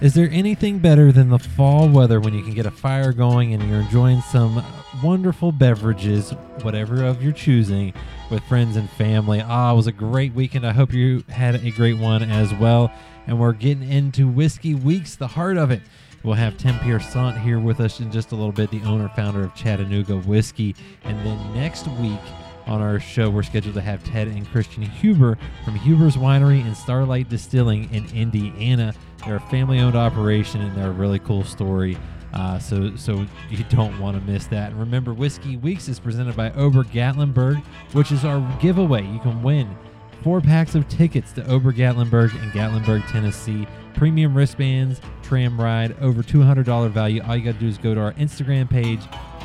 Is there anything better than the fall weather when you can get a fire going and you're enjoying some wonderful beverages, whatever of your choosing, with friends and family? Ah, it was a great weekend. I hope you had a great one as well. And we're getting into Whiskey Weeks, the heart of it. We'll have Tim Piersant here with us in just a little bit, the owner founder of Chattanooga Whiskey. And then next week, on our show, we're scheduled to have Ted and Christian Huber from Huber's Winery and Starlight Distilling in Indiana. They're a family-owned operation, and they're a really cool story. Uh, so, so you don't want to miss that. And remember, Whiskey Weeks is presented by Ober Gatlinburg, which is our giveaway. You can win four packs of tickets to Ober Gatlinburg in Gatlinburg, Tennessee. Premium wristbands, tram ride, over $200 value. All you got to do is go to our Instagram page,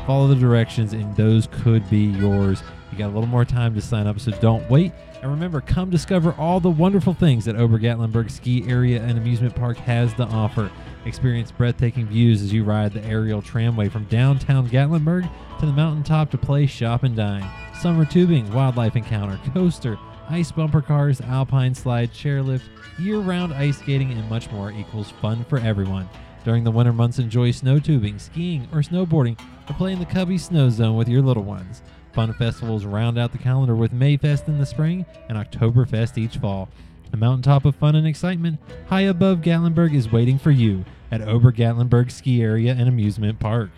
follow the directions, and those could be yours. You got a little more time to sign up, so don't wait. And remember, come discover all the wonderful things that Ober Gatlinburg Ski Area and Amusement Park has to offer. Experience breathtaking views as you ride the aerial tramway from downtown Gatlinburg to the mountaintop to play, shop, and dine. Summer tubing, wildlife encounter, coaster, ice bumper cars, alpine slide, chairlift, year round ice skating, and much more equals fun for everyone. During the winter months, enjoy snow tubing, skiing, or snowboarding, or play in the Cubby Snow Zone with your little ones. Fun festivals round out the calendar with Mayfest in the spring and Oktoberfest each fall. The mountaintop of fun and excitement high above Gatlinburg is waiting for you at Ober Gatlinburg Ski Area and Amusement Park.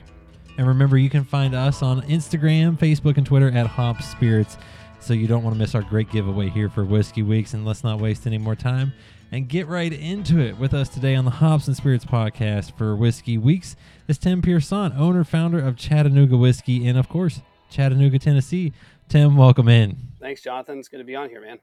And remember, you can find us on Instagram, Facebook, and Twitter at Hop Spirits. So you don't want to miss our great giveaway here for Whiskey Weeks. And let's not waste any more time and get right into it with us today on the Hops and Spirits podcast for Whiskey Weeks is Tim Piersant, owner, founder of Chattanooga Whiskey, and of course, Chattanooga, Tennessee. Tim, welcome in. Thanks, Jonathan. It's good to be on here, man.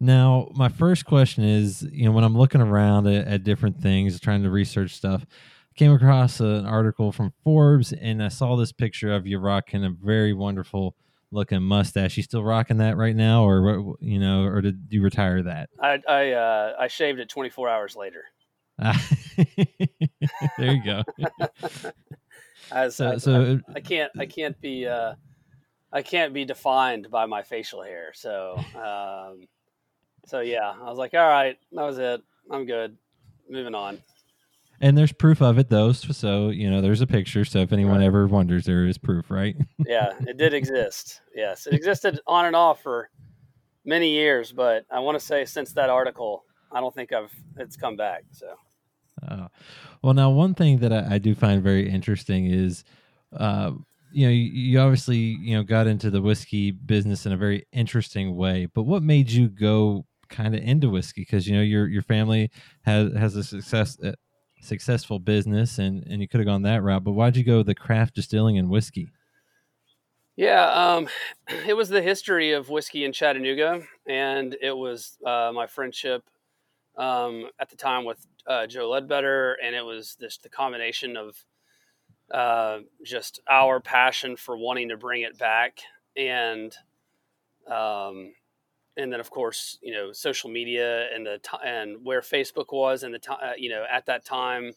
Now, my first question is, you know, when I'm looking around at, at different things, trying to research stuff, I came across an article from Forbes, and I saw this picture of you rocking a very wonderful looking mustache. You still rocking that right now, or you know, or did you retire that? I I, uh, I shaved it 24 hours later. there you go. As, so, I, so I, I, can't I can't be uh, I can't be defined by my facial hair. So um, so yeah, I was like, all right, that was it. I'm good. Moving on. And there's proof of it though, so you know there's a picture. So if anyone right. ever wonders, there is proof, right? yeah, it did exist. Yes, it existed on and off for many years, but I want to say since that article, I don't think I've it's come back. So. Uh, well, now one thing that I, I do find very interesting is, uh, you know, you, you, obviously you know got into the whiskey business in a very interesting way. But what made you go kind of into whiskey? Because you know your your family has has a success uh, successful business, and and you could have gone that route. But why'd you go the craft distilling and whiskey? Yeah, um, it was the history of whiskey in Chattanooga, and it was uh, my friendship um, at the time with uh, Joe Ledbetter, and it was this the combination of uh, just our passion for wanting to bring it back, and um, and then of course you know social media and the t- and where Facebook was and the time uh, you know at that time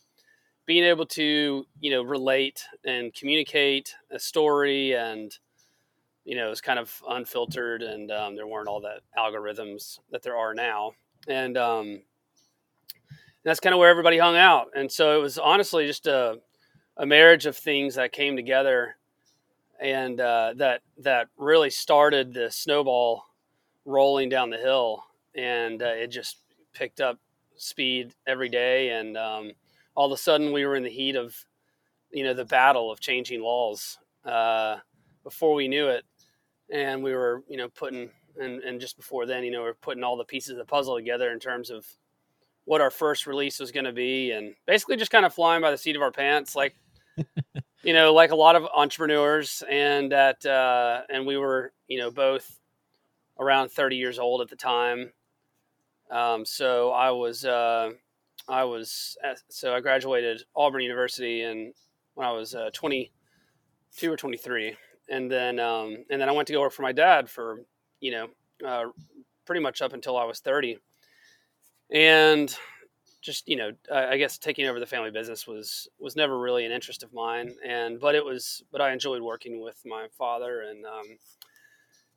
being able to you know relate and communicate a story and you know it was kind of unfiltered and um, there weren't all the algorithms that there are now and um, that's kind of where everybody hung out. And so it was honestly just a, a marriage of things that came together and uh, that that really started the snowball rolling down the hill. And uh, it just picked up speed every day. And um, all of a sudden, we were in the heat of, you know, the battle of changing laws uh, before we knew it. And we were, you know, putting, and, and just before then, you know, we are putting all the pieces of the puzzle together in terms of what our first release was going to be and basically just kind of flying by the seat of our pants like you know like a lot of entrepreneurs and that uh, and we were you know both around 30 years old at the time. Um, so i was uh, i was so i graduated auburn university and when i was uh, 22 or 23 and then um, and then i went to go work for my dad for you know uh, pretty much up until i was 30 and just you know I, guess taking over the family business was was never really an interest of mine and but it was but i enjoyed working with my father and um,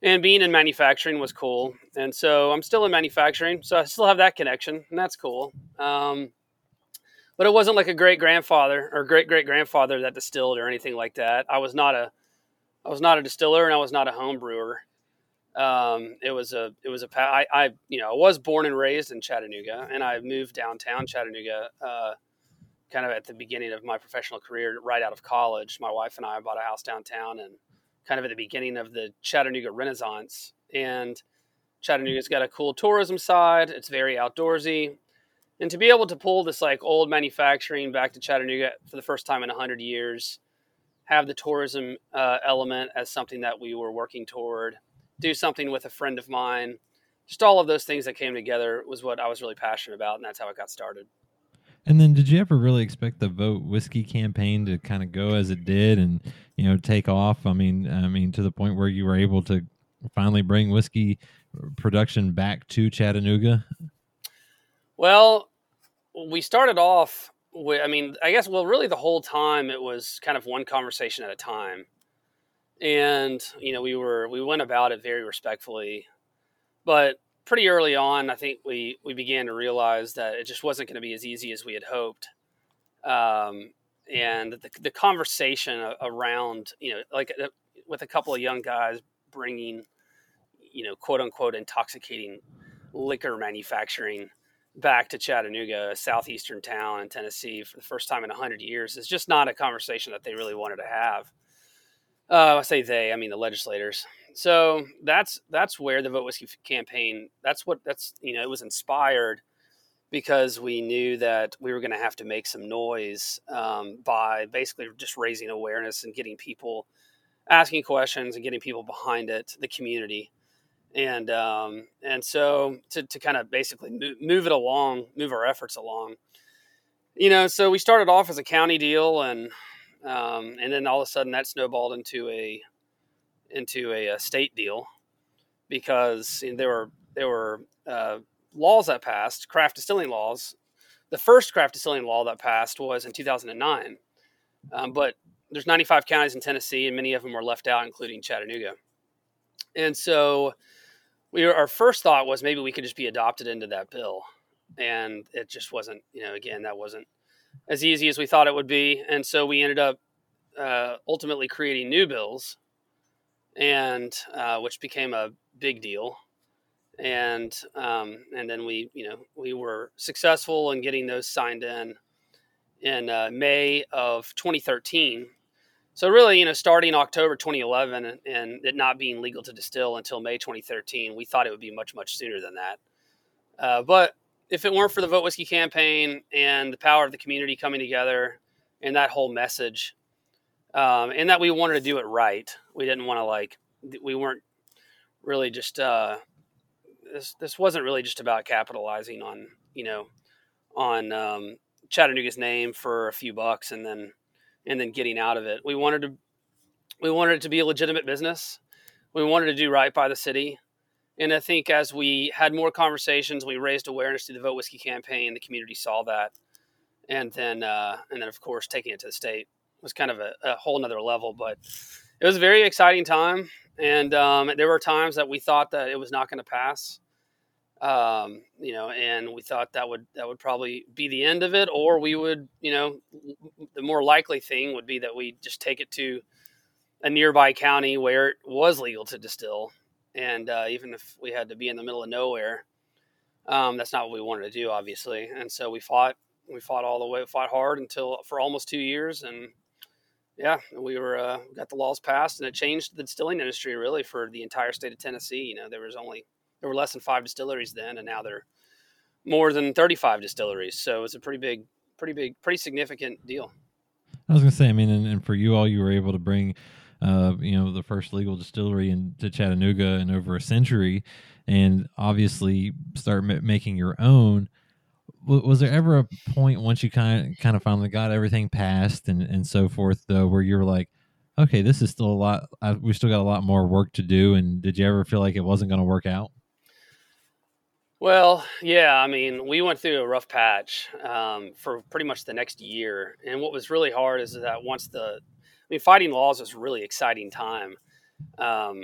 and being in manufacturing was cool and so i'm still in manufacturing so i still have that connection and that's cool um, but it wasn't like a great grandfather or great great grandfather that distilled or anything like that. I was not a I was not a distiller and I was not a home brewer. Um, it was a it was a I, I you know I was born and raised in Chattanooga and I moved downtown Chattanooga uh, kind of at the beginning of my professional career right out of college. My wife and I bought a house downtown and kind of at the beginning of the Chattanooga Renaissance and Chattanooga's got a cool tourism side. It's very outdoorsy and to be able to pull this like old manufacturing back to Chattanooga for the first time in 100 years, have the tourism uh, element as something that we were working toward, do something with a friend of mine, just all of those things that came together was what I was really passionate about, and that's how it got started. And then, did you ever really expect the vote whiskey campaign to kind of go as it did, and you know, take off? I mean, I mean, to the point where you were able to finally bring whiskey production back to Chattanooga. Well, we started off with, I mean, I guess, well, really the whole time it was kind of one conversation at a time. And, you know, we were, we went about it very respectfully. But pretty early on, I think we, we began to realize that it just wasn't going to be as easy as we had hoped. Um, and the, the conversation around, you know, like uh, with a couple of young guys bringing, you know, quote unquote intoxicating liquor manufacturing back to Chattanooga, a southeastern town in Tennessee, for the first time in 100 years is just not a conversation that they really wanted to have. Uh, I say they, I mean the legislators. So that's that's where the Vote Whiskey campaign. That's what that's you know it was inspired because we knew that we were going to have to make some noise um, by basically just raising awareness and getting people asking questions and getting people behind it, the community and um, and so to, to kind of basically move, move it along, move our efforts along. You know, so we started off as a county deal, and um, and then all of a sudden that snowballed into a into a, a state deal because you know, there were there were uh, laws that passed, craft distilling laws. The first craft distilling law that passed was in 2009, um, but there's 95 counties in Tennessee, and many of them were left out, including Chattanooga. And so we were, our first thought was maybe we could just be adopted into that bill, and it just wasn't. You know, again, that wasn't as easy as we thought it would be, and so we ended up uh, ultimately creating new bills, and uh, which became a big deal. And um, and then we you know we were successful in getting those signed in in uh, May of 2013 so really, you know, starting October 2011 and, and, it not being legal to distill until May 2013, we thought it would be much much sooner than that. Uh, but if it weren't for the Vote Whiskey campaign and the power of the community coming together and that whole message, um, and that we wanted to do it right, we didn't want to like we weren't really just uh, this this wasn't really just about capitalizing on you know on um, Chattanooga's name for a few bucks and then and then getting out of it. We wanted to we wanted it to be a legitimate business. We wanted to do right by the city. And I think as we had more conversations, we raised awareness through the Vote Whiskey campaign. The community saw that, and then uh, and then of course taking it to the state was kind of a, a whole nother level. But it was a very exciting time, and um, there were times that we thought that it was not going to pass um, you know, and we thought that would that would probably be the end of it, or we would, you know, the more likely thing would be that we just take it to a nearby county where it was legal to distill, and uh, even if we had to be in the middle of nowhere, um, that's not what we wanted to do, obviously. And so we fought, we fought all the way, fought hard until for almost two years, and yeah, we were uh, got the laws passed, and it changed the distilling industry really for the entire state of Tennessee. You know, there was only there were less than five distilleries then, and now there are more than 35 distilleries. So it's a pretty big, pretty big, pretty significant deal. I was to say, I mean, and, and, for you all, you were able to bring, uh, you know, the first legal distillery into Chattanooga in over a century, and obviously start m- making your own. W- was there ever a point once you kind of kind of finally got everything passed and and so forth, though, where you were like, okay, this is still a lot. I, we still got a lot more work to do. And did you ever feel like it wasn't going to work out? Well, yeah, I mean, we went through a rough patch um, for pretty much the next year, and what was really hard is that once the, I mean, fighting laws was a really exciting time. Um,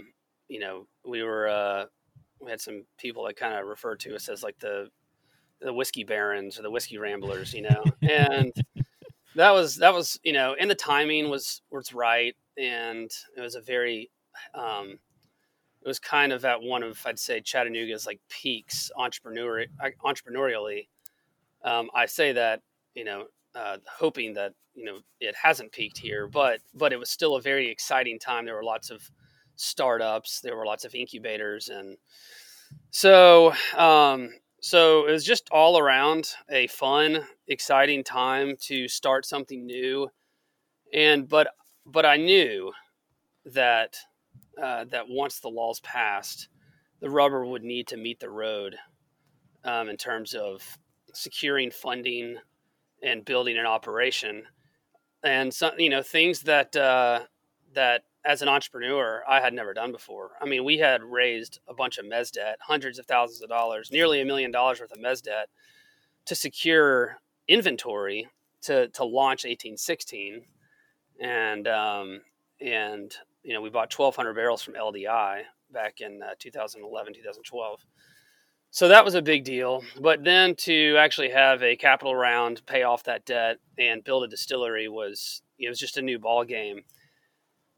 you know, we were uh, we had some people that kind of referred to us as like the the whiskey barons or the whiskey ramblers, you know, and that was that was you know, and the timing was was right, and it was a very um, it was kind of at one of I'd say Chattanooga's like peaks entrepreneur entrepreneurially. Um, I say that you know, uh, hoping that you know it hasn't peaked here, but but it was still a very exciting time. There were lots of startups, there were lots of incubators, and so um, so it was just all around a fun, exciting time to start something new. And but but I knew that uh, that once the laws passed, the rubber would need to meet the road um, in terms of securing funding and building an operation, and some you know things that uh, that as an entrepreneur I had never done before. I mean, we had raised a bunch of mez debt, hundreds of thousands of dollars, nearly a million dollars worth of mez debt, to secure inventory to to launch 1816, and um, and you know we bought 1,200 barrels from LDI back in uh, 2011, 2012 so that was a big deal. But then to actually have a capital round, pay off that debt, and build a distillery was it was just a new ball game.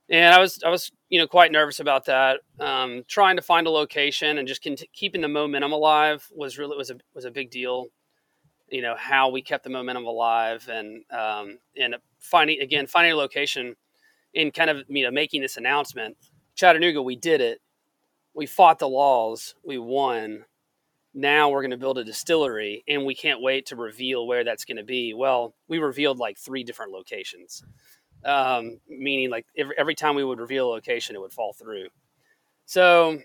And I was I was you know quite nervous about that. Um, trying to find a location and just cont- keeping the momentum alive was really was a was a big deal. You know how we kept the momentum alive and um, and finding again finding a location in kind of you know making this announcement. Chattanooga, we did it. We fought the laws. We won now we're going to build a distillery and we can't wait to reveal where that's going to be. Well, we revealed like three different locations, um, meaning like every, every time we would reveal a location, it would fall through. So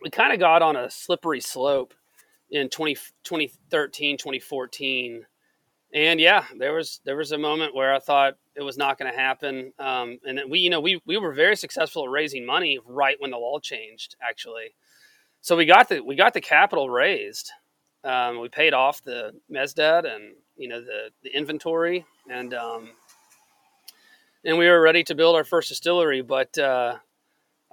we kind of got on a slippery slope in 20, 2013, 2014. And yeah, there was there was a moment where I thought it was not going to happen. Um, and we, you know, we we were very successful at raising money right when the law changed, actually so we got the we got the capital raised. Um, we paid off the mez debt and you know the the inventory and um, and we were ready to build our first distillery. But uh,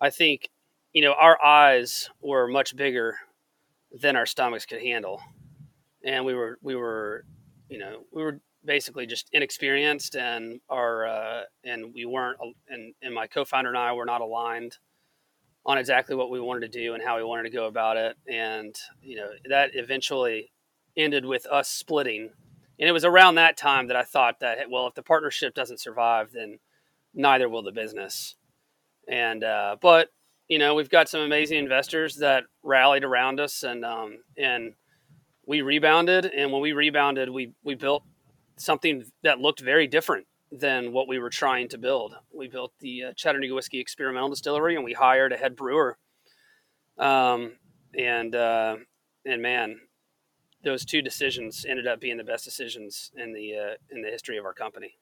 I think you know our eyes were much bigger than our stomachs could handle, and we were we were you know we were basically just inexperienced and our uh, and we weren't and, and my co-founder and I were not aligned on exactly what we wanted to do and how we wanted to go about it. And, you know, that eventually ended with us splitting. And it was around that time that I thought that, well, if the partnership doesn't survive, then neither will the business. And, uh, but, you know, we've got some amazing investors that rallied around us and, um, and we rebounded. And when we rebounded, we, we built something that looked very different than what we were trying to build. We built the uh, Chattanooga Whiskey Experimental Distillery, and we hired a head brewer. Um, and uh, and man, those two decisions ended up being the best decisions in the uh, in the history of our company.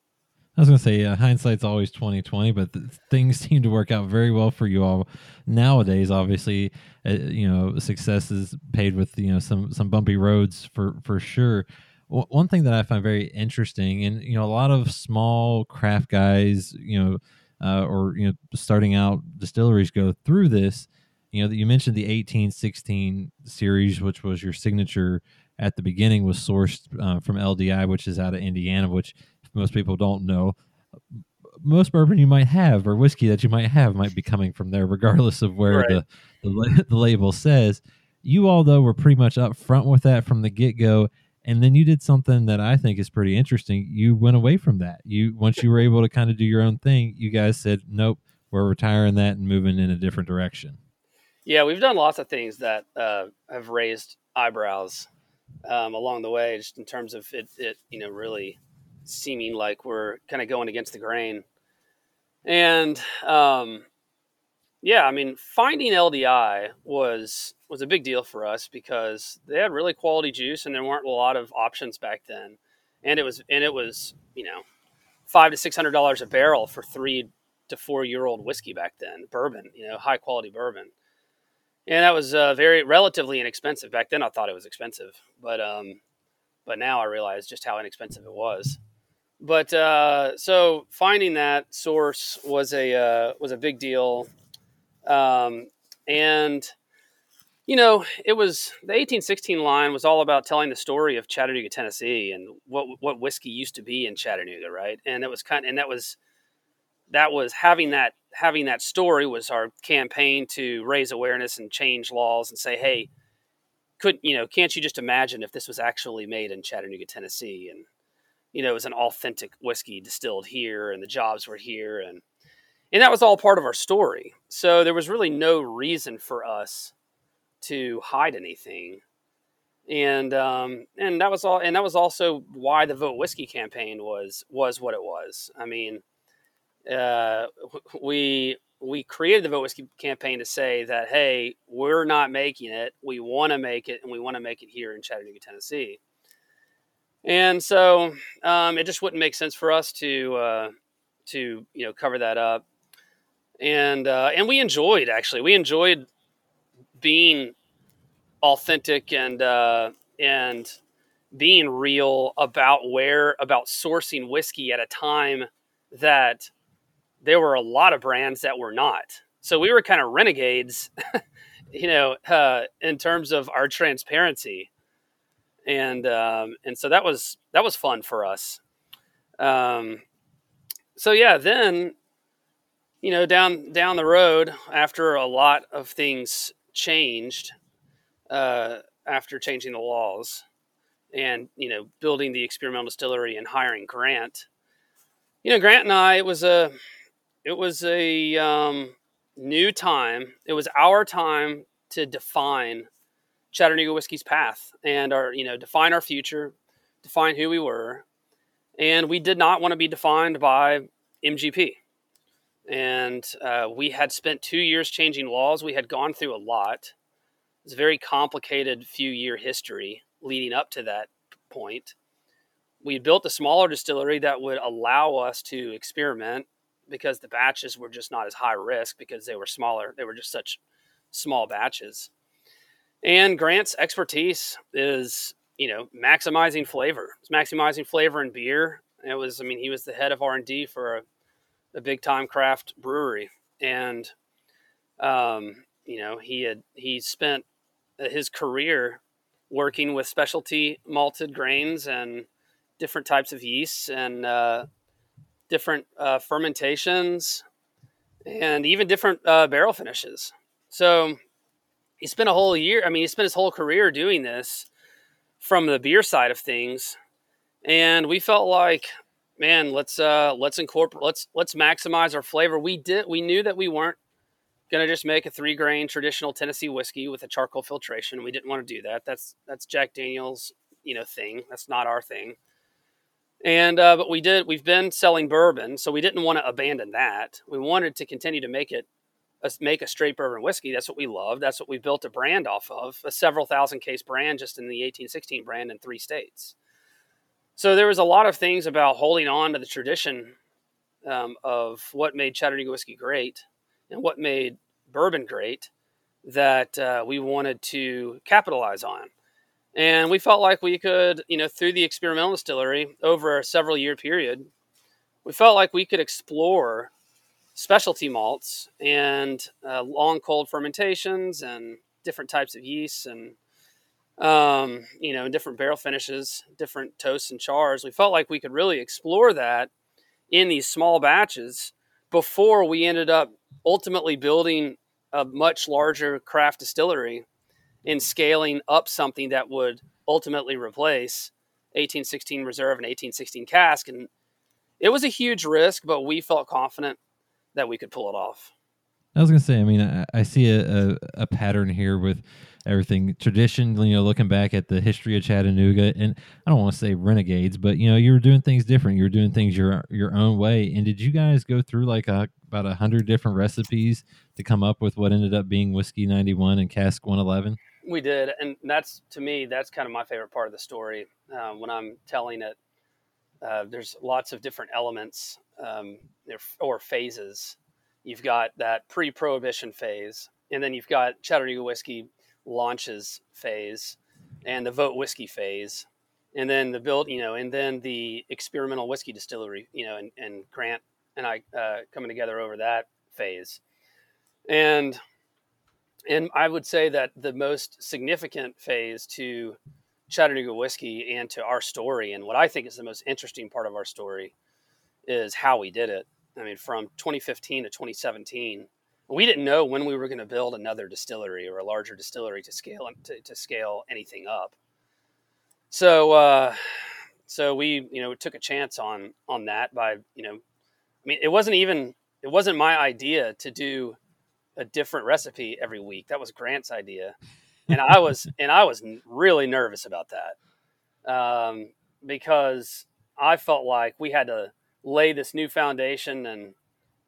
I was going to say uh, hindsight's always twenty twenty, but things seem to work out very well for you all nowadays. Obviously, uh, you know success is paid with you know some some bumpy roads for for sure one thing that I find very interesting, and you know, a lot of small craft guys, you know, uh, or you know, starting out distilleries go through this. You know, that you mentioned the 1816 series, which was your signature at the beginning, was sourced uh, from LDI, which is out of Indiana, which most people don't know. Most bourbon you might have, or whiskey that you might have, might be coming from there, regardless of where right. the, the the label says. You all though were pretty much up front with that from the get go and then you did something that I think is pretty interesting. You went away from that. You once you were able to kind of do your own thing, you guys said, "Nope, we're retiring that and moving in a different direction." Yeah, we've done lots of things that uh, have raised eyebrows um, along the way, just in terms of it, it, you know, really seeming like we're kind of going against the grain. And um, yeah, I mean, finding LDI was was a big deal for us because they had really quality juice and there weren't a lot of options back then, and it was and it was you know five to six hundred dollars a barrel for three to four year old whiskey back then, bourbon, you know, high quality bourbon, and that was uh, very relatively inexpensive back then. I thought it was expensive, but um, but now I realize just how inexpensive it was. But uh, so finding that source was a uh, was a big deal um, and you know, it was the 1816 line was all about telling the story of Chattanooga, Tennessee, and what what whiskey used to be in Chattanooga, right? And it was kind, and that was that was having that having that story was our campaign to raise awareness and change laws and say, hey, could you know, can't you just imagine if this was actually made in Chattanooga, Tennessee, and you know, it was an authentic whiskey distilled here, and the jobs were here, and and that was all part of our story. So there was really no reason for us to hide anything. And um, and that was all, and that was also why the Vote Whiskey campaign was was what it was. I mean, uh, we we created the Vote Whiskey campaign to say that hey, we're not making it, we want to make it, and we want to make it here in Chattanooga, Tennessee. And so um, it just wouldn't make sense for us to uh, to you know cover that up. And uh, and we enjoyed actually we enjoyed being authentic and uh, and being real about where about sourcing whiskey at a time that there were a lot of brands that were not. So we were kind of renegades, you know, uh, in terms of our transparency, and um, and so that was that was fun for us. Um, so yeah, then you know down down the road after a lot of things changed uh, after changing the laws and you know building the experimental distillery and hiring Grant. You know, Grant and I it was a it was a um, new time. It was our time to define Chattanooga whiskey's path and our you know define our future, define who we were, and we did not want to be defined by MGP and uh, we had spent two years changing laws. We had gone through a lot. It's a very complicated few year history leading up to that point. We built a smaller distillery that would allow us to experiment because the batches were just not as high risk because they were smaller. They were just such small batches. And Grant's expertise is, you know, maximizing flavor. It's maximizing flavor in beer. It was, I mean, he was the head of R and D for a a big time craft brewery, and um, you know he had he spent his career working with specialty malted grains and different types of yeasts and uh, different uh, fermentations and even different uh, barrel finishes. So he spent a whole year. I mean, he spent his whole career doing this from the beer side of things, and we felt like man, let's uh let's incorporate let's let's maximize our flavor. We did we knew that we weren't gonna just make a three grain traditional Tennessee whiskey with a charcoal filtration. We didn't want to do that. That's that's Jack Daniels, you know, thing. That's not our thing. And uh, but we did. We've been selling bourbon, so we didn't want to abandon that. We wanted to continue to make it make a straight bourbon whiskey. That's what we love. That's what we built a brand off of, a several thousand case brand just in the 1816 brand in three states. So there was a lot of things about holding on to the tradition um, of what made Chattanooga whiskey great and what made bourbon great that uh, we wanted to capitalize on. And we felt like we could, you know, through the experimental distillery over a several year period, we felt like we could explore specialty malts and uh, long cold fermentations and different types of yeasts and um, you know, different barrel finishes, different toasts and chars. We felt like we could really explore that in these small batches before we ended up ultimately building a much larger craft distillery and scaling up something that would ultimately replace 1816 reserve and 1816 cask. And it was a huge risk, but we felt confident that we could pull it off. I was gonna say, I mean, I, I see a, a, a, pattern here with everything tradition. You know, looking back at the history of Chattanooga, and I don't want to say renegades, but you know, you were doing things different. You were doing things your your own way. And did you guys go through like a, about a hundred different recipes to come up with what ended up being whiskey ninety one and cask one eleven? We did, and that's to me, that's kind of my favorite part of the story uh, when I'm telling it. Uh, there's lots of different elements um, or phases You've got that pre-prohibition phase, and then you've got Chattanooga whiskey launches phase, and the vote whiskey phase, and then the build, you know, and then the experimental whiskey distillery, you know, and, and Grant and I uh, coming together over that phase, and and I would say that the most significant phase to Chattanooga whiskey and to our story, and what I think is the most interesting part of our story, is how we did it. I mean, from 2015 to 2017, we didn't know when we were going to build another distillery or a larger distillery to scale to, to scale anything up. So, uh, so we, you know, took a chance on on that by, you know, I mean, it wasn't even it wasn't my idea to do a different recipe every week. That was Grant's idea, and I was and I was really nervous about that um, because I felt like we had to lay this new foundation, and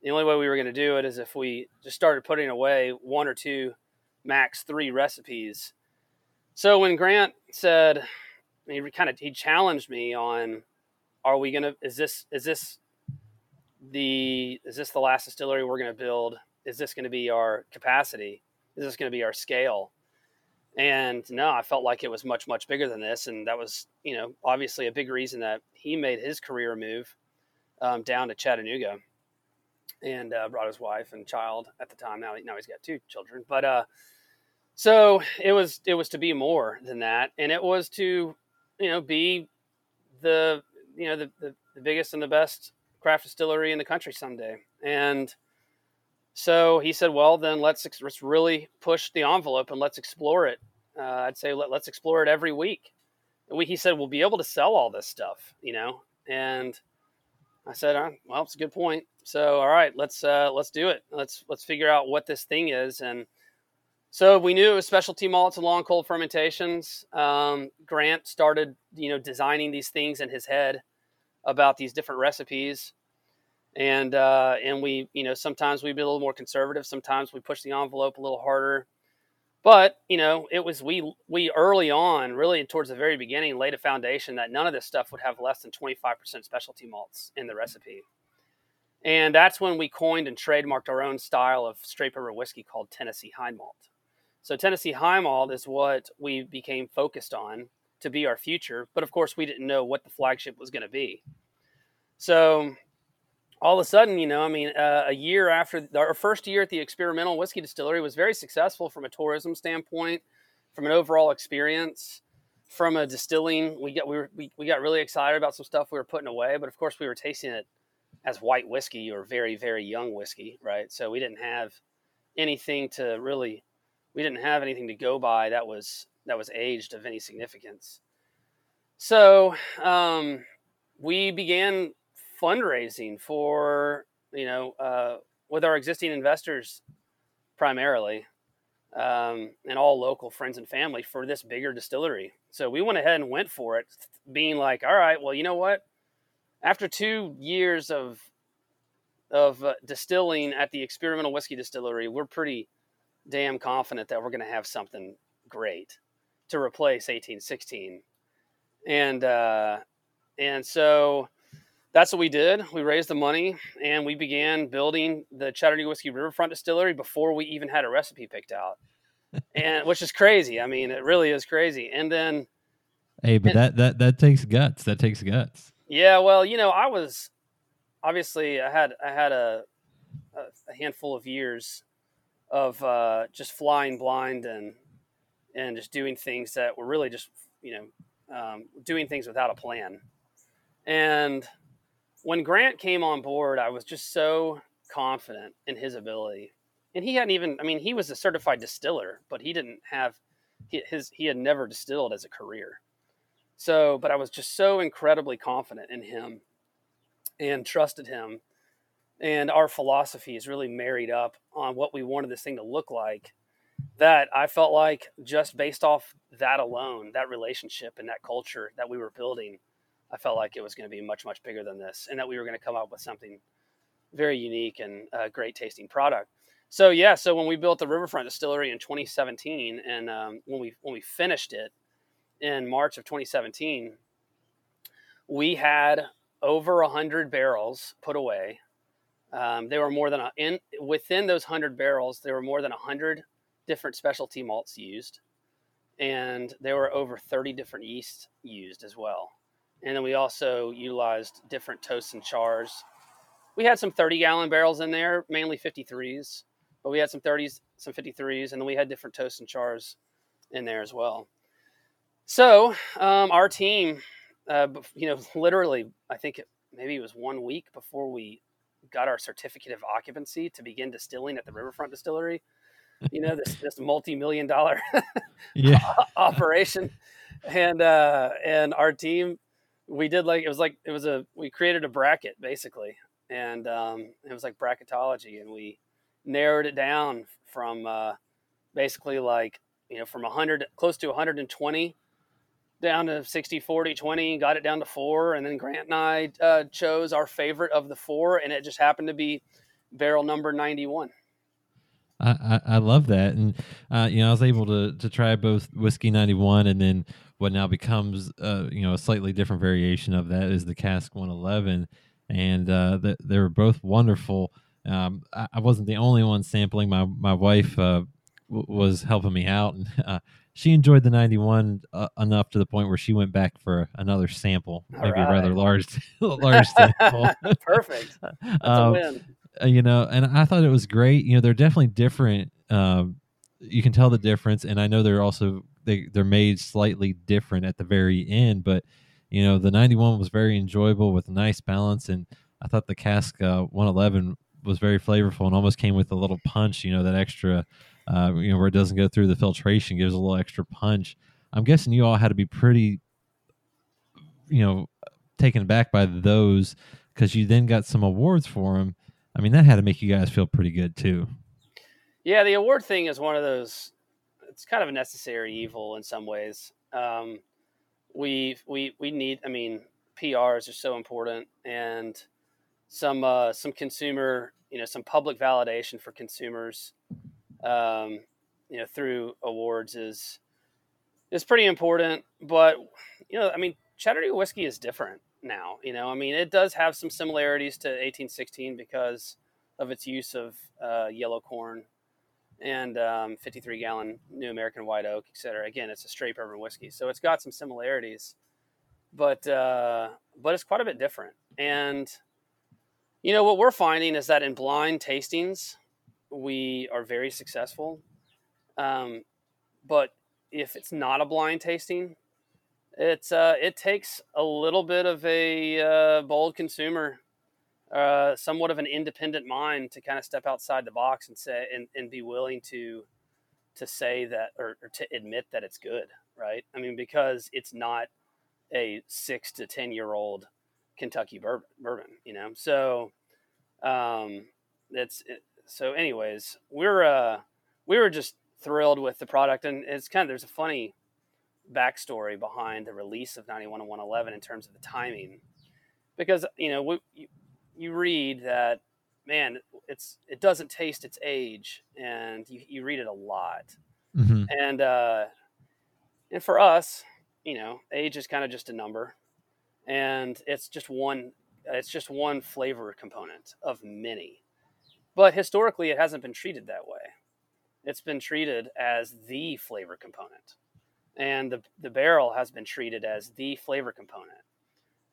the only way we were going to do it is if we just started putting away one or two, max three recipes. So when Grant said, he kind of he challenged me on, are we gonna is this is this the is this the last distillery we're going to build? Is this going to be our capacity? Is this going to be our scale? And no, I felt like it was much much bigger than this, and that was you know obviously a big reason that he made his career move um, down to Chattanooga and uh, brought his wife and child at the time. Now, now he's got two children, but uh, so it was it was to be more than that, and it was to you know be the you know the, the, the biggest and the best craft distillery in the country someday. And so he said, well, then let's, let's really push the envelope and let's explore it. Uh, I'd say let, us explore it every week. We, he said, we'll be able to sell all this stuff, you know? And I said, oh, well, it's a good point. So, all right, let's, uh, let's do it. Let's, let's figure out what this thing is. And so we knew it was specialty malts and long cold fermentations. Um, Grant started, you know, designing these things in his head about these different recipes and uh, and we you know sometimes we'd be a little more conservative sometimes we push the envelope a little harder but you know it was we we early on really towards the very beginning laid a foundation that none of this stuff would have less than 25% specialty malts in the recipe and that's when we coined and trademarked our own style of straight river whiskey called tennessee high malt so tennessee high malt is what we became focused on to be our future but of course we didn't know what the flagship was going to be so all of a sudden, you know, I mean, uh, a year after our first year at the experimental whiskey distillery was very successful from a tourism standpoint, from an overall experience, from a distilling. We got we were we, we got really excited about some stuff we were putting away, but of course we were tasting it as white whiskey or very very young whiskey, right? So we didn't have anything to really we didn't have anything to go by that was that was aged of any significance. So um, we began fundraising for you know uh, with our existing investors primarily um, and all local friends and family for this bigger distillery so we went ahead and went for it being like all right well you know what after two years of of uh, distilling at the experimental whiskey distillery we're pretty damn confident that we're going to have something great to replace 1816 and uh, and so that's what we did. We raised the money and we began building the Chattanooga Whiskey Riverfront Distillery before we even had a recipe picked out, and which is crazy. I mean, it really is crazy. And then, hey, but and, that that that takes guts. That takes guts. Yeah, well, you know, I was obviously I had I had a a handful of years of uh, just flying blind and and just doing things that were really just you know um, doing things without a plan and when Grant came on board, I was just so confident in his ability. And he hadn't even, I mean, he was a certified distiller, but he didn't have, his, he had never distilled as a career. So, but I was just so incredibly confident in him and trusted him. And our philosophies really married up on what we wanted this thing to look like that I felt like just based off that alone, that relationship and that culture that we were building, I felt like it was going to be much, much bigger than this, and that we were going to come up with something very unique and a great tasting product. So yeah, so when we built the Riverfront Distillery in 2017, and um, when we when we finished it in March of 2017, we had over hundred barrels put away. Um, there were more than a, in within those hundred barrels, there were more than hundred different specialty malts used, and there were over 30 different yeasts used as well. And then we also utilized different toasts and chars. We had some 30 gallon barrels in there, mainly 53s, but we had some 30s, some 53s, and then we had different toasts and chars in there as well. So um, our team, uh, you know, literally, I think it, maybe it was one week before we got our certificate of occupancy to begin distilling at the Riverfront Distillery. You know, this this multi million dollar operation, and uh, and our team, we did like it was like it was a we created a bracket basically, and um, it was like bracketology, and we narrowed it down from uh, basically like you know from 100 close to 120 down to 60 40 20 got it down to four and then grant and i uh, chose our favorite of the four and it just happened to be barrel number 91 I, I, love that, and uh, you know I was able to to try both whiskey ninety one, and then what now becomes uh, you know a slightly different variation of that is the cask one eleven, and uh, the, they were both wonderful. Um, I, I, wasn't the only one sampling. My my wife uh, w- was helping me out, and uh, she enjoyed the 91 uh, enough to the point where she went back for another sample, All maybe right. a rather large large sample. Perfect. That's um, a win. Uh, you know, and I thought it was great. You know, they're definitely different. Um, you can tell the difference, and I know they're also they they're made slightly different at the very end, but you know, the 91 was very enjoyable with a nice balance, and I thought the cask uh, 111 was very flavorful and almost came with a little punch. You know, that extra, uh, you know, where it doesn't go through the filtration gives a little extra punch. I'm guessing you all had to be pretty, you know, taken aback by those because you then got some awards for them. I mean, that had to make you guys feel pretty good too. Yeah, the award thing is one of those. It's kind of a necessary evil in some ways. Um, we we we need. I mean, PRs are so important, and some uh, some consumer, you know, some public validation for consumers, um, you know, through awards is is pretty important. But you know, I mean, Chattanooga whiskey is different now. You know, I mean, it does have some similarities to 1816 because of its use of uh, yellow corn and um, 53 gallon New American White Oak, et cetera. Again, it's a straight bourbon whiskey, so it's got some similarities, but uh, but it's quite a bit different. And you know what we're finding is that in blind tastings, we are very successful. Um, but if it's not a blind tasting, it's uh, it takes a little bit of a uh, bold consumer, uh, somewhat of an independent mind to kind of step outside the box and say and, and be willing to to say that or, or to admit that it's good, right? I mean, because it's not a six to ten year old Kentucky bourbon, bourbon, you know. So, um, it, so. Anyways, we're uh, we were just thrilled with the product, and it's kind of there's a funny backstory behind the release of 91 and 111 in terms of the timing, because you know we, you, you read that man, it's it doesn't taste its age, and you, you read it a lot, mm-hmm. and uh, and for us, you know, age is kind of just a number, and it's just one it's just one flavor component of many, but historically it hasn't been treated that way. It's been treated as the flavor component and the, the barrel has been treated as the flavor component.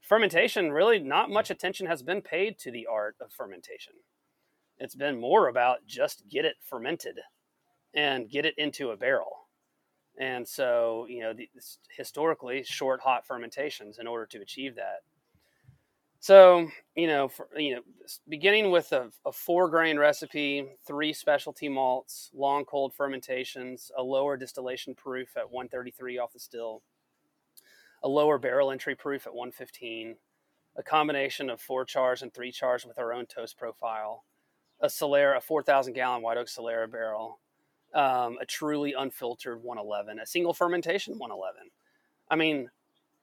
Fermentation, really, not much attention has been paid to the art of fermentation. It's been more about just get it fermented and get it into a barrel. And so, you know, the, historically, short hot fermentations in order to achieve that. So, you know, for, you know, beginning with a, a four grain recipe, three specialty malts, long cold fermentations, a lower distillation proof at 133 off the still, a lower barrel entry proof at 115, a combination of four chars and three chars with our own toast profile, a Solera, a 4,000 gallon white oak Solera barrel, um, a truly unfiltered 111, a single fermentation 111. I mean,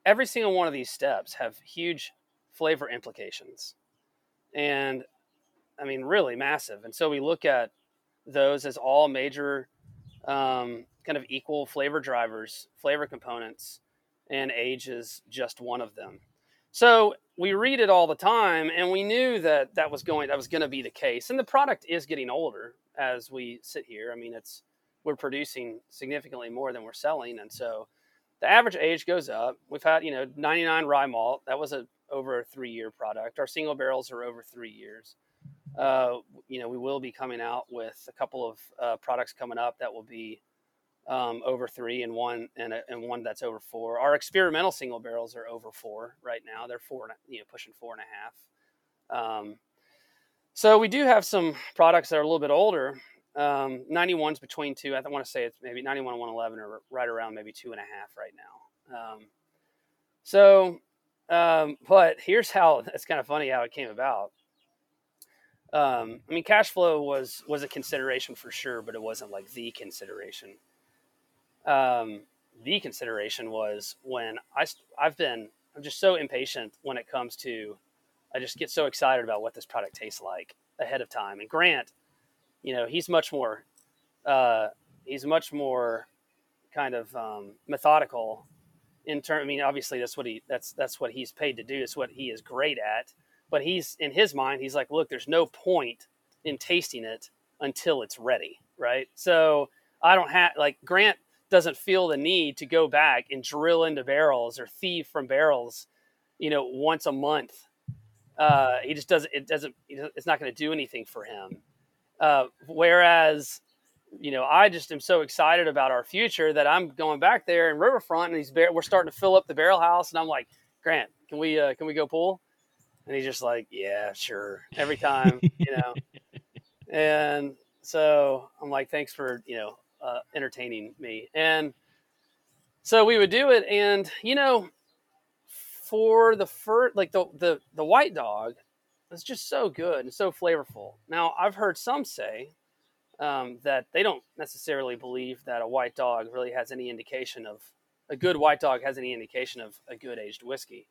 every single one of these steps have huge flavor implications. And I mean, really massive. And so we look at those as all major um, kind of equal flavor drivers, flavor components, and age is just one of them. So we read it all the time, and we knew that that was going that was going to be the case. And the product is getting older as we sit here. I mean, it's we're producing significantly more than we're selling, and so the average age goes up. We've had you know 99 rye malt that was a over a three year product. Our single barrels are over three years. uh, you know, we will be coming out with a couple of uh, products coming up that will be um, over three and one and, a, and one that's over four. Our experimental single barrels are over four right now. They're four, you know, pushing four and a half. Um, so we do have some products that are a little bit older. Um, 91's between two. I want to say it's maybe 91 and 111 are right around maybe two and a half right now. Um, so, um, but here's how it's kind of funny how it came about. Um, I mean, cash flow was was a consideration for sure, but it wasn't like the consideration. Um, the consideration was when I I've been I'm just so impatient when it comes to I just get so excited about what this product tastes like ahead of time. And Grant, you know, he's much more uh, he's much more kind of um, methodical in term. I mean, obviously that's what he that's that's what he's paid to do. It's what he is great at. But he's in his mind, he's like, look, there's no point in tasting it until it's ready, right? So I don't have like Grant doesn't feel the need to go back and drill into barrels or thieve from barrels, you know, once a month. Uh, he just doesn't. It doesn't. It's not going to do anything for him. Uh, whereas, you know, I just am so excited about our future that I'm going back there in Riverfront, and these bar- we're starting to fill up the barrel house, and I'm like, Grant, can we uh, can we go pool? And he's just like, yeah, sure. Every time, you know. And so I'm like, thanks for, you know, uh, entertaining me. And so we would do it. And, you know, for the first, like the, the, the white dog, it's just so good and so flavorful. Now, I've heard some say um, that they don't necessarily believe that a white dog really has any indication of a good white dog has any indication of a good aged whiskey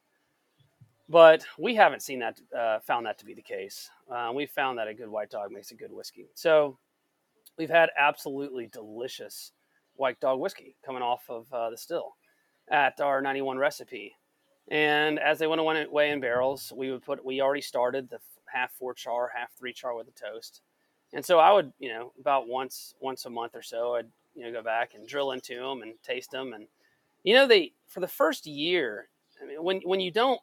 but we haven't seen that uh, found that to be the case. Uh, we found that a good white dog makes a good whiskey. So we've had absolutely delicious white dog whiskey coming off of uh, the still at our 91 recipe. And as they went away in barrels, we would put we already started the half four char, half three char with the toast. And so I would, you know, about once once a month or so, I'd you know go back and drill into them and taste them. And you know, they for the first year, I mean, when when you don't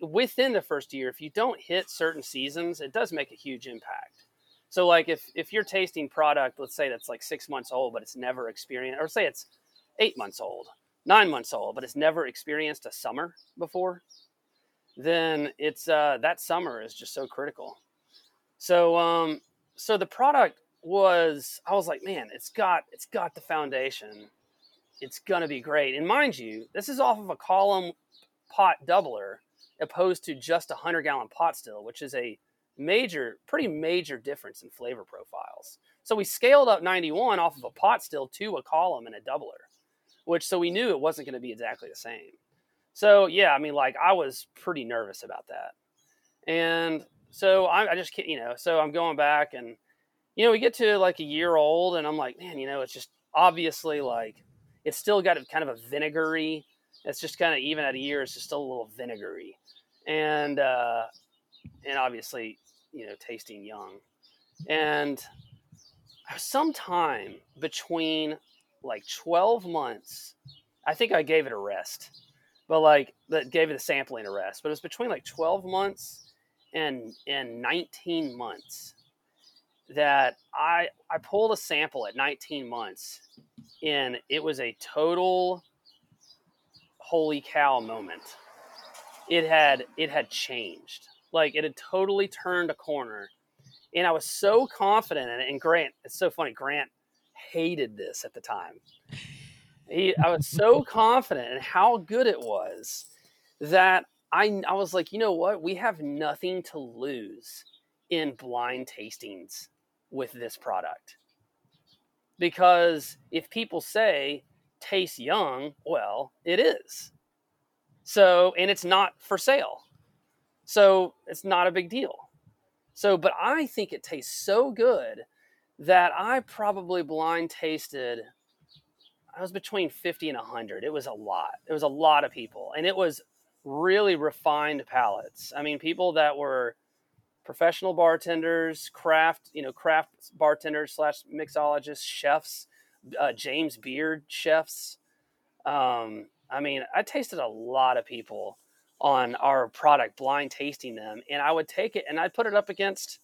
within the first year, if you don't hit certain seasons, it does make a huge impact. So, like if if you're tasting product, let's say that's like six months old, but it's never experienced, or say it's eight months old, nine months old, but it's never experienced a summer before, then it's uh, that summer is just so critical. So, um, so the product was, I was like, man, it's got it's got the foundation. It's gonna be great. And mind you, this is off of a column pot doubler opposed to just a 100 gallon pot still, which is a major, pretty major difference in flavor profiles. So we scaled up 91 off of a pot still to a column and a doubler, which so we knew it wasn't going to be exactly the same. So yeah, I mean, like I was pretty nervous about that, and so I, I just can't, you know, so I'm going back and you know we get to like a year old and I'm like, man, you know, it's just obviously like it's still got a kind of a vinegary. It's just kind of even at a year, it's just still a little vinegary and uh, and obviously you know tasting young and sometime between like 12 months i think i gave it a rest but like that gave it a sampling a rest but it was between like 12 months and and 19 months that i i pulled a sample at 19 months and it was a total holy cow moment it had it had changed. Like it had totally turned a corner. And I was so confident in it. And Grant, it's so funny, Grant hated this at the time. He I was so confident in how good it was that I I was like, you know what? We have nothing to lose in blind tastings with this product. Because if people say tastes young, well, it is. So, and it's not for sale. So it's not a big deal. So, but I think it tastes so good that I probably blind tasted. I was between 50 and 100. It was a lot. It was a lot of people. And it was really refined palates. I mean, people that were professional bartenders, craft, you know, craft bartenders slash mixologists, chefs, uh, James Beard chefs, um, I mean, I tasted a lot of people on our product blind tasting them, and I would take it and I'd put it up against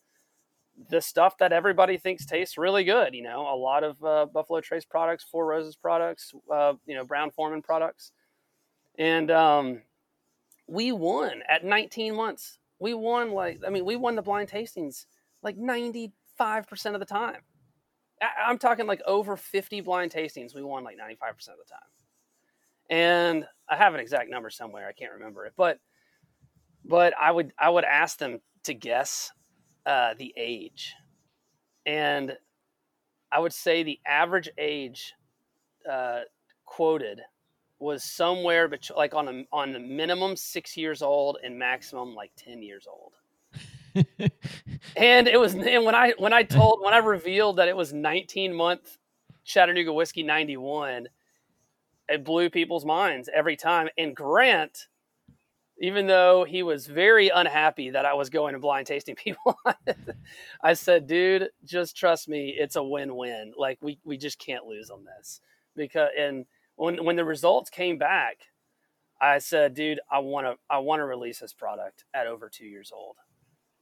the stuff that everybody thinks tastes really good. You know, a lot of uh, Buffalo Trace products, Four Roses products, uh, you know, Brown Forman products, and um, we won at 19 months. We won like I mean, we won the blind tastings like 95 percent of the time. I- I'm talking like over 50 blind tastings. We won like 95 percent of the time, and I have an exact number somewhere. I can't remember it, but but I would I would ask them to guess uh, the age, and I would say the average age uh, quoted was somewhere between like on a on the minimum six years old and maximum like ten years old. and it was and when I when I told when I revealed that it was 19 month Chattanooga whiskey 91, it blew people's minds every time. And Grant even though he was very unhappy that I was going to blind tasting people, I said, dude, just trust me, it's a win-win. Like we we just can't lose on this. Because and when when the results came back, I said, dude, I want to I want to release this product at over 2 years old.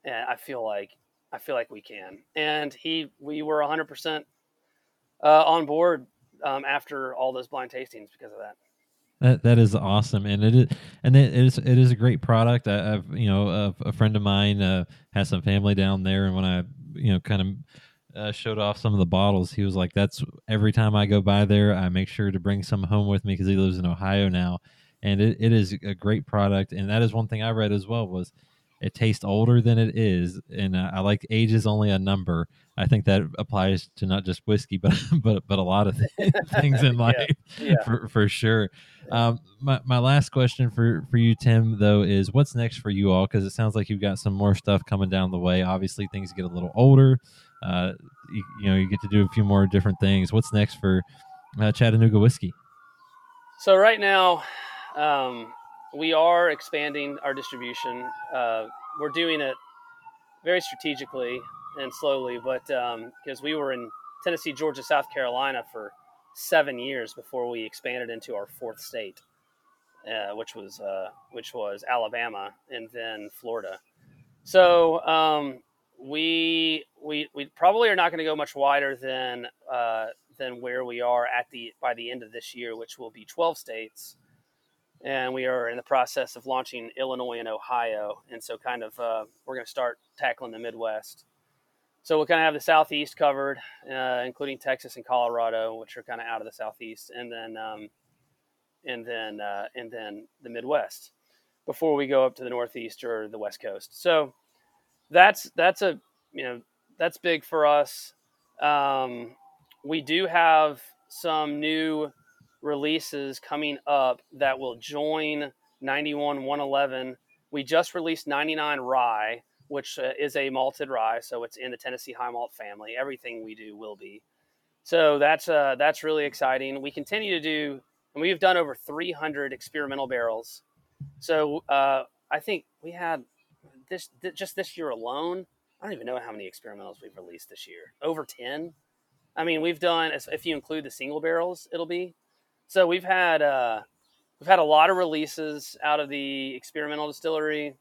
And I feel like I feel like we can. And he we were 100% uh, on board um, after all those blind tastings because of that. That that is awesome, and it is and it is it is a great product. I, have you know a, a, friend of mine uh, has some family down there, and when I you know kind of uh, showed off some of the bottles, he was like, "That's every time I go by there, I make sure to bring some home with me because he lives in Ohio now." And it, it is a great product, and that is one thing I read as well was it tastes older than it is, and uh, I like age is only a number. I think that applies to not just whiskey, but but but a lot of things in life, yeah, yeah. For, for sure. Um, my my last question for for you, Tim, though, is what's next for you all? Because it sounds like you've got some more stuff coming down the way. Obviously, things get a little older. Uh, you, you know, you get to do a few more different things. What's next for uh, Chattanooga whiskey? So right now, um, we are expanding our distribution. Uh, we're doing it very strategically and slowly, but because um, we were in Tennessee, Georgia, South Carolina for seven years before we expanded into our fourth state, uh, which was uh, which was Alabama and then Florida. So um, we we we probably are not going to go much wider than uh, than where we are at the by the end of this year, which will be 12 states. And we are in the process of launching Illinois and Ohio, and so kind of uh, we're going to start tackling the Midwest so we'll kind of have the southeast covered, uh, including Texas and Colorado, which are kind of out of the southeast, and then um, and then uh, and then the Midwest before we go up to the northeast or the west coast. So that's that's a you know that's big for us. Um, we do have some new releases coming up that will join 91 111. We just released 99 Rye which uh, is a malted rye, so it's in the Tennessee High Malt family. Everything we do will be. So that's uh, that's really exciting. We continue to do, and we've done over 300 experimental barrels. So uh, I think we had this th- just this year alone. I don't even know how many experimentals we've released this year. Over 10. I mean, we've done if you include the single barrels, it'll be. So we've had uh, we've had a lot of releases out of the experimental distillery.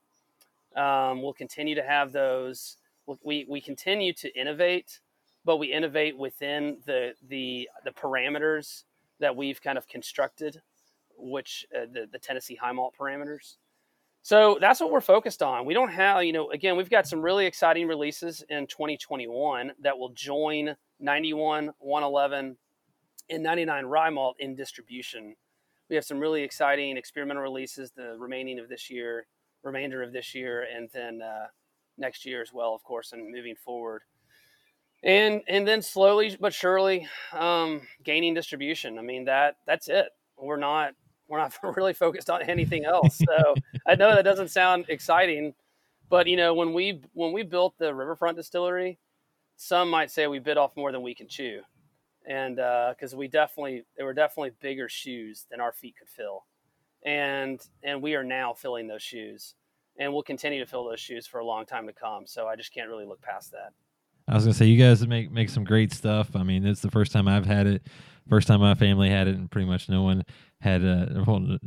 Um, we'll continue to have those. We, we continue to innovate, but we innovate within the, the, the parameters that we've kind of constructed, which uh, the, the Tennessee high malt parameters. So that's what we're focused on. We don't have, you know, again, we've got some really exciting releases in 2021 that will join 91, 111, and 99 rye malt in distribution. We have some really exciting experimental releases the remaining of this year remainder of this year and then uh, next year as well, of course, and moving forward. And and then slowly but surely um, gaining distribution. I mean that that's it. We're not we're not really focused on anything else. So I know that doesn't sound exciting, but you know when we when we built the Riverfront Distillery, some might say we bit off more than we can chew, and because uh, we definitely there were definitely bigger shoes than our feet could fill. And and we are now filling those shoes and we'll continue to fill those shoes for a long time to come. So i just can't really look past that. I was gonna say you guys make make some great stuff. I mean it's the first time i've had it first time my family had it and pretty much no one had uh, well,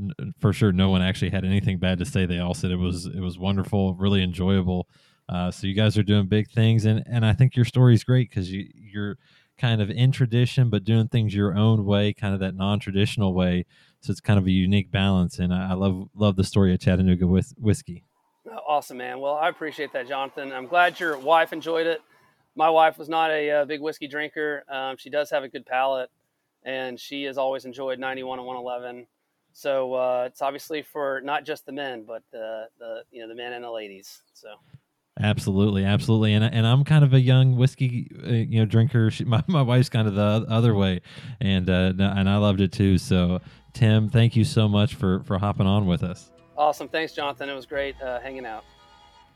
for sure no one actually had anything bad to say they all said it was it was wonderful really enjoyable Uh, so you guys are doing big things, and and I think your story is great because you you're kind of in tradition, but doing things your own way, kind of that non-traditional way. So it's kind of a unique balance, and I, I love love the story of Chattanooga with whiskey. Awesome, man. Well, I appreciate that, Jonathan. I'm glad your wife enjoyed it. My wife was not a, a uh, big whiskey drinker. Um, she does have a good palate, and she has always enjoyed 91 and 111. So uh, it's obviously for not just the men, but the, the you know the men and the ladies. So Absolutely, absolutely, and and I'm kind of a young whiskey, uh, you know, drinker. She, my my wife's kind of the other way, and uh, and I loved it too. So, Tim, thank you so much for for hopping on with us. Awesome, thanks, Jonathan. It was great uh, hanging out.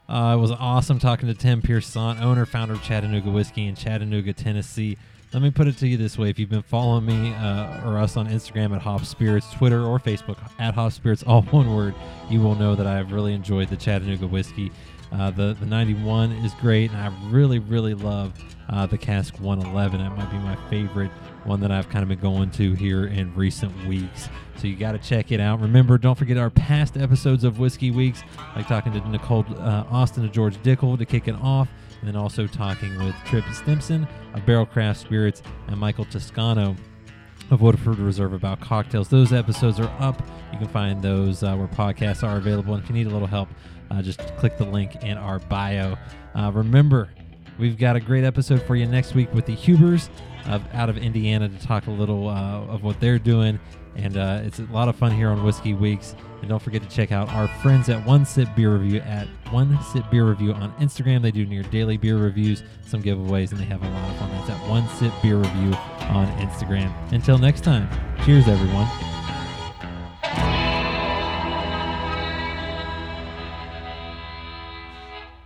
Uh, it was awesome talking to Tim Piersant, owner founder of Chattanooga Whiskey in Chattanooga, Tennessee. Let me put it to you this way: if you've been following me uh, or us on Instagram at Hop Spirits, Twitter or Facebook at Hop Spirits, all one word, you will know that I have really enjoyed the Chattanooga whiskey. Uh, the the 91 is great, and I really really love uh, the cask 111. That might be my favorite one that I've kind of been going to here in recent weeks. So you got to check it out. Remember, don't forget our past episodes of Whiskey Weeks, like talking to Nicole uh, Austin and George Dickel to kick it off, and then also talking with Tripp Stimson of Barrell Craft Spirits and Michael Toscano of Woodford Reserve about cocktails. Those episodes are up. You can find those uh, where podcasts are available. And if you need a little help, uh, just click the link in our bio. Uh, remember, we've got a great episode for you next week with the Hubers of, out of Indiana to talk a little uh, of what they're doing. And uh, it's a lot of fun here on Whiskey Weeks. And don't forget to check out our friends at One Sip Beer Review at One Sip Beer Review on Instagram. They do near daily beer reviews, some giveaways, and they have a lot of fun. That's at One Sip Beer Review on Instagram. Until next time, cheers, everyone.